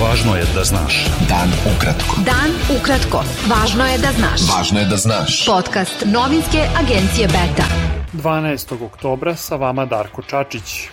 Važno je da znaš. Dan ukratko. Dan ukratko. Važno je da znaš. Važno je da znaš. Podcast novinske agencije Beta. 12. oktobra sa vama Darko Čačić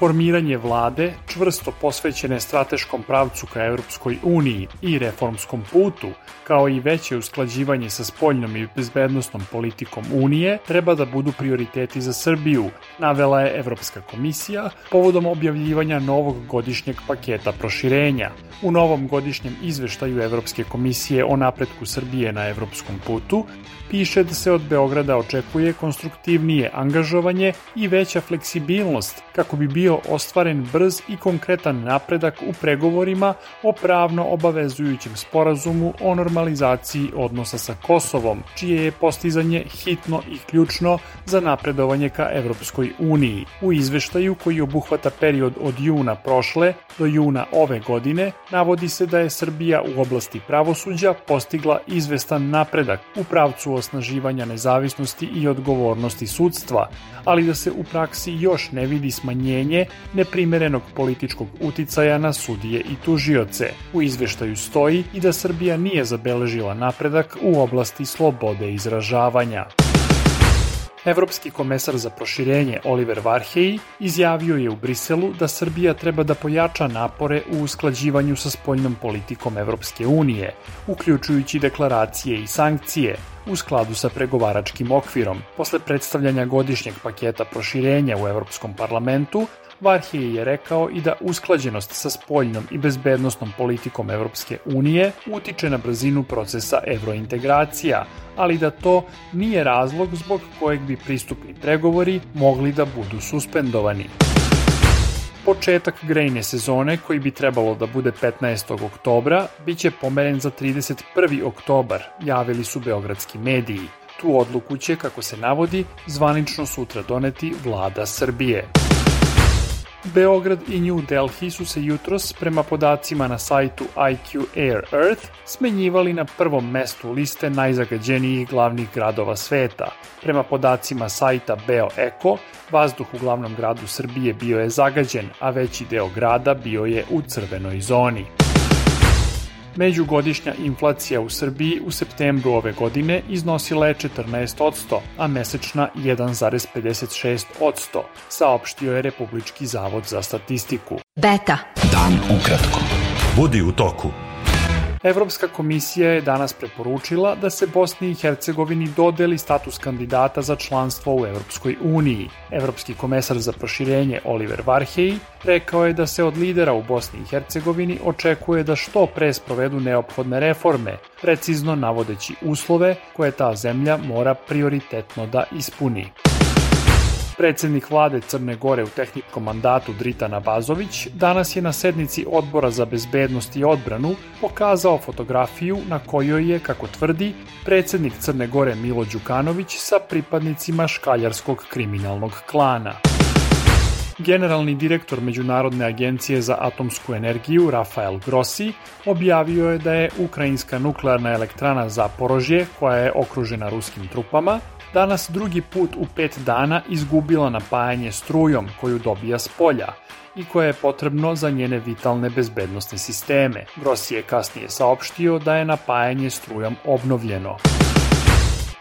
formiranje vlade čvrsto posvećene strateškom pravcu ka Evropskoj uniji i reformskom putu, kao i veće usklađivanje sa spoljnom i bezbednostnom politikom Unije, treba da budu prioriteti za Srbiju, navela je Evropska komisija povodom objavljivanja novog godišnjeg paketa proširenja. U novom godišnjem izveštaju Evropske komisije o napretku Srbije na evropskom putu piše da se od Beograda očekuje konstruktivnije angažovanje i veća fleksibilnost kako bi bio ostvaren brz i konkretan napredak u pregovorima o pravno obavezujućem sporazumu o normalizaciji odnosa sa Kosovom, čije je postizanje hitno i ključno za napredovanje ka Evropskoj uniji. U izveštaju koji obuhvata period od juna prošle do juna ove godine navodi se da je Srbija u oblasti pravosuđa postigla izvestan napredak u pravcu osnaživanja nezavisnosti i odgovornosti sudstva, ali da se u praksi još ne vidi smanjenje neprimerenog političkog uticaja na sudije i tužioce. U izveštaju stoji i da Srbija nije zabeležila napredak u oblasti slobode izražavanja. Evropski komesar za proširenje Oliver Varhej izjavio je u Briselu da Srbija treba da pojača napore u usklađivanju sa spoljnom politikom Evropske unije, uključujući deklaracije i sankcije, u skladu sa pregovaračkim okvirom. Posle predstavljanja godišnjeg paketa proširenja u Evropskom parlamentu, Varhije je rekao i da usklađenost sa spoljnom i bezbednostnom politikom Evropske unije utiče na brzinu procesa evrointegracija, ali da to nije razlog zbog kojeg bi pristupni pregovori mogli da budu suspendovani. Početak grejne sezone, koji bi trebalo da bude 15. oktobra, biće pomeren za 31. oktobar, javili su beogradski mediji. Tu odluku će, kako se navodi, zvanično sutra doneti vlada Srbije. Beograd i New Delhi su se jutros, prema podacima na sajtu IQ Air Earth, smenjivali na prvom mestu liste najzagađenijih glavnih gradova sveta. Prema podacima sajta BeoEco, vazduh u glavnom gradu Srbije bio je zagađen, a veći deo grada bio je u crvenoj zoni. Međugodišnja inflacija u Srbiji u septembru ove godine iznosila je 14%, a mesečna 1,56%, saopštio je Republički zavod za statistiku. Beta. Dan ukratko. Budi u toku. Evropska komisija je danas preporučila da se Bosni i Hercegovini dodeli status kandidata za članstvo u Evropskoj uniji. Evropski komesar za proširenje Oliver Varhej rekao je da se od lidera u Bosni i Hercegovini očekuje da što pre sprovedu neophodne reforme, precizno navodeći uslove koje ta zemlja mora prioritetno da ispuni. Predsednik vlade Crne Gore u tehničkom mandatu Dritana Bazović danas je na sednici Odbora za bezbednost i odbranu pokazao fotografiju na kojoj je, kako tvrdi, predsednik Crne Gore Milo Đukanović sa pripadnicima škaljarskog kriminalnog klana. Generalni direktor Međunarodne agencije za atomsku energiju Rafael Grossi objavio je da je ukrajinska nuklearna elektrana Zaporožje, koja je okružena ruskim trupama, danas drugi put u pet dana izgubila napajanje strujom koju dobija s polja i koje je potrebno za njene vitalne bezbednostne sisteme. Grossi je kasnije saopštio da je napajanje strujom obnovljeno.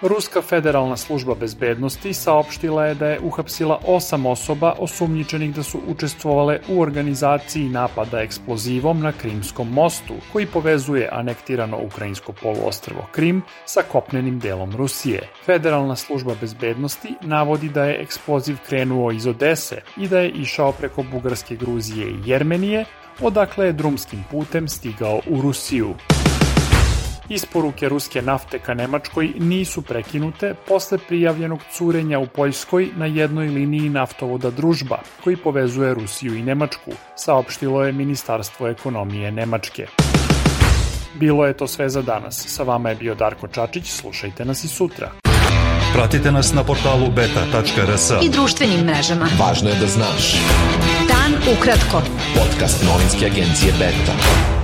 Ruska federalna služba bezbednosti saopštila je da je uhapsila osam osoba osumnjičenih da su učestvovale u organizaciji napada eksplozivom na Krimskom mostu, koji povezuje anektirano ukrajinsko poluostrvo Krim sa kopnenim delom Rusije. Federalna služba bezbednosti navodi da je eksploziv krenuo iz Odese i da je išao preko Bugarske Gruzije i Jermenije, odakle je drumskim putem stigao u Rusiju. Isporuke ruske nafte ka Nemačkoj nisu prekinute posle prijavljenog curenja u Poljskoj na jednoj liniji naftovoda Družba, koji povezuje Rusiju i Nemačku, saopštilo je Ministarstvo ekonomije Nemačke. Bilo je to sve za danas. Sa vama je bio Darko Čačić, slušajte nas i sutra. Pratite nas na portalu beta.rs. I društvenim mrežama. Važno je da znaš. Dan ukratko. Podcast novinske agencije Beta.